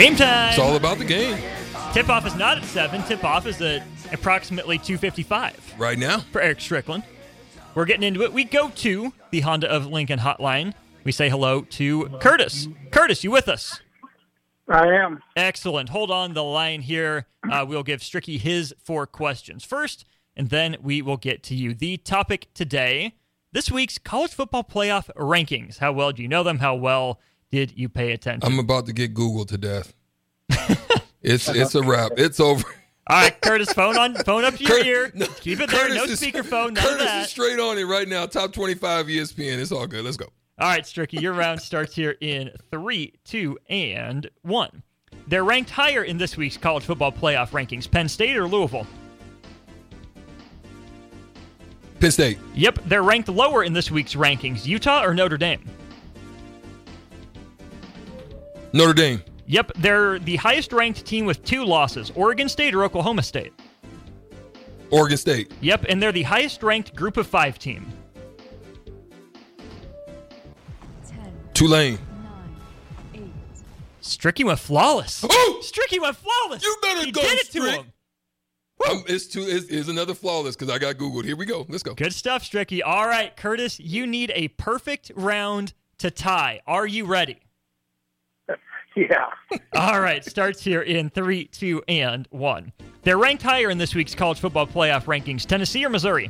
game. Game time. It's all about the game Tip off is not at seven. Tip off is at approximately two fifty-five right now. for Eric Strickland. We're getting into it. We go to the Honda of Lincoln hotline. We say hello to Curtis. Curtis, you with us? I am. Excellent. Hold on the line here. Uh, we'll give Stricky his four questions first, and then we will get to you. The topic today this week's college football playoff rankings. How well do you know them? How well did you pay attention? I'm about to get Googled to death. it's it's a wrap. It's over. All right, Curtis, phone on, phone up to your ear. no, Keep it there. No Curtis is- speakerphone. None of Curtis that. is straight on it right now. Top 25 ESPN. It's all good. Let's go. All right, Stricky, your round starts here in three, two, and one. They're ranked higher in this week's college football playoff rankings. Penn State or Louisville? Penn State. Yep, they're ranked lower in this week's rankings. Utah or Notre Dame? Notre Dame. Yep, they're the highest ranked team with two losses. Oregon State or Oklahoma State? Oregon State. Yep, and they're the highest ranked group of five team. Tulane. Stricky went flawless. Oh! Stricky went flawless. You better he go, did it to him. Um, it's two. It's, it's another flawless because I got Googled. Here we go. Let's go. Good stuff, Stricky. All right, Curtis, you need a perfect round to tie. Are you ready? Yeah. All right, starts here in three, two, and one. They're ranked higher in this week's college football playoff rankings. Tennessee or Missouri?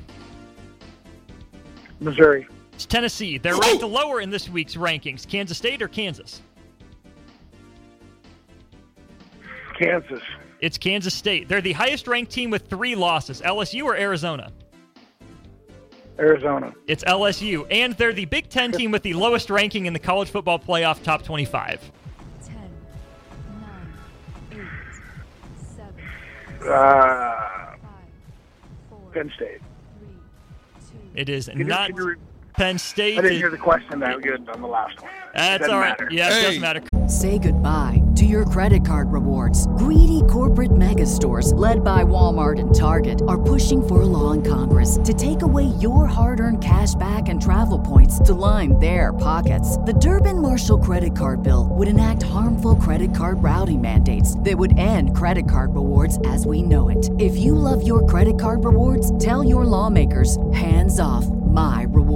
Missouri. It's Tennessee. They're ranked lower in this week's rankings. Kansas State or Kansas? Kansas. It's Kansas State. They're the highest ranked team with three losses. LSU or Arizona? Arizona. It's LSU. And they're the Big Ten team with the lowest ranking in the college football playoff top 25. Uh, Penn State. It is Can you- not can you Penn State. I didn't hear the question that good on the last one. That's Doesn't all right. matter. Yeah, it Hey. doesn't matter. Say goodbye to your credit card rewards. Greedy corporate mega stores, led by Walmart and Target, are pushing for a law in Congress to take away your hard earned cash back and travel points to line their pockets. The Durbin Marshall credit card bill would enact harmful credit card routing mandates that would end credit card rewards as we know it. If you love your credit card rewards, tell your lawmakers hands off my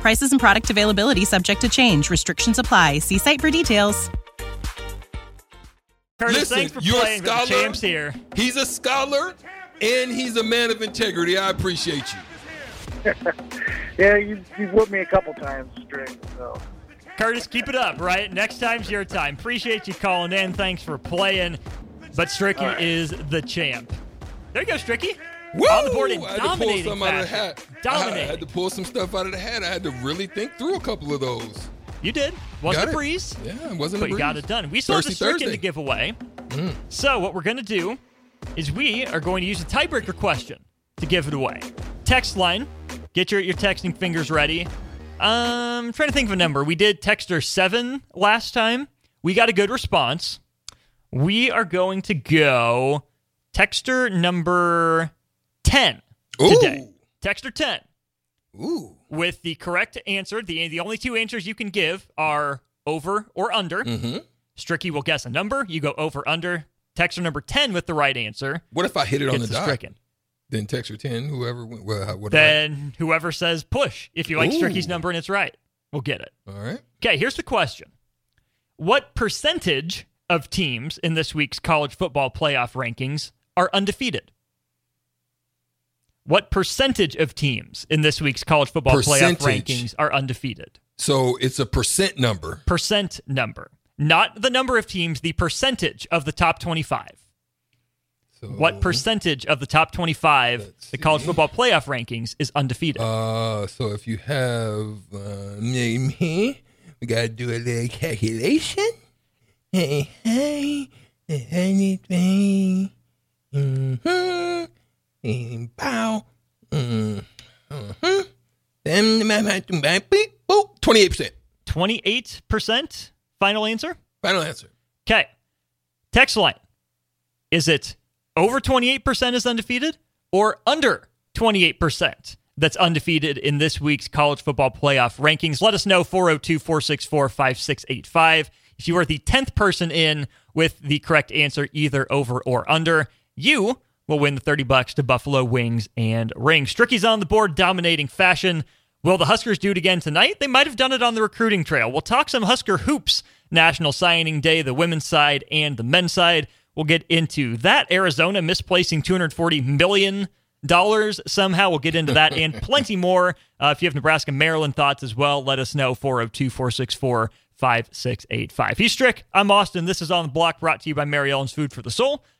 Prices and product availability subject to change. Restrictions apply. See site for details. Curtis, Listen, thanks for you're a playing the scholar. champs here. He's a scholar and he's a man of integrity. I appreciate you. Yeah, you, you've whipped me a couple times straight. So Curtis, keep it up, right? Next time's your time. Appreciate you calling in. Thanks for playing. But Stricky right. is the champ. There you go, Stricky. Woo! On the board in I had to pull dominating some out of the fashion. hat. I Dominating. had to pull some stuff out of the hat. I had to really think through a couple of those. You did. Wasn't Got a it. breeze. Yeah, it wasn't but a you breeze. got it done. We still have the Thirsty stricken to give away. Mm. So what we're going to do is we are going to use a tiebreaker question to give it away. Text line. Get your, your texting fingers ready. Um, I'm trying to think of a number. We did texter seven last time. We got a good response. We are going to go texter number 10 today. Ooh. Texter 10 Ooh. with the correct answer. The the only two answers you can give are over or under. Mm-hmm. Stricky will guess a number. You go over or under. Texter number ten with the right answer What if I hit it on the dot? stricken. Then text her 10, whoever. Well, what did I- Then whoever says push, if you like Ooh. Stricky's number and it's right, We'll get it. All right. Okay, here's the question: What percentage of teams in this week's college football playoff rankings are undefeated? What percentage of teams in this week's college football playoff rankings are undefeated? So it's a percent number. percent number, not the number of teams, the percentage of the top 25. So, What percentage of the top 25, the college football playoff rankings, is undefeated? Uh, so if you have uh, we gotta do a little calculation. Hey, hey, anything. Mm-hmm. And bow. Mm-hmm. Twenty-eight percent. 28% final answer? Final answer. Okay. Text line. Is it over 28% is undefeated or under 28% that's undefeated in this week's college football playoff rankings? Let us know 402 464 5685. If you are the 10th person in with the correct answer, either over or under, you will win the 30 bucks to Buffalo Wings and Rings. Stricky's on the board, dominating fashion. Will the Huskers do it again tonight? They might have done it on the recruiting trail. We'll talk some Husker hoops. National Signing Day, the women's side and the men's side. We'll get into that. Arizona misplacing $240 million somehow. We'll get into that and plenty more. Uh, if you have Nebraska, Maryland thoughts as well, let us know 402 464 5685. He's Strick. I'm Austin. This is On the Block brought to you by Mary Ellen's Food for the Soul.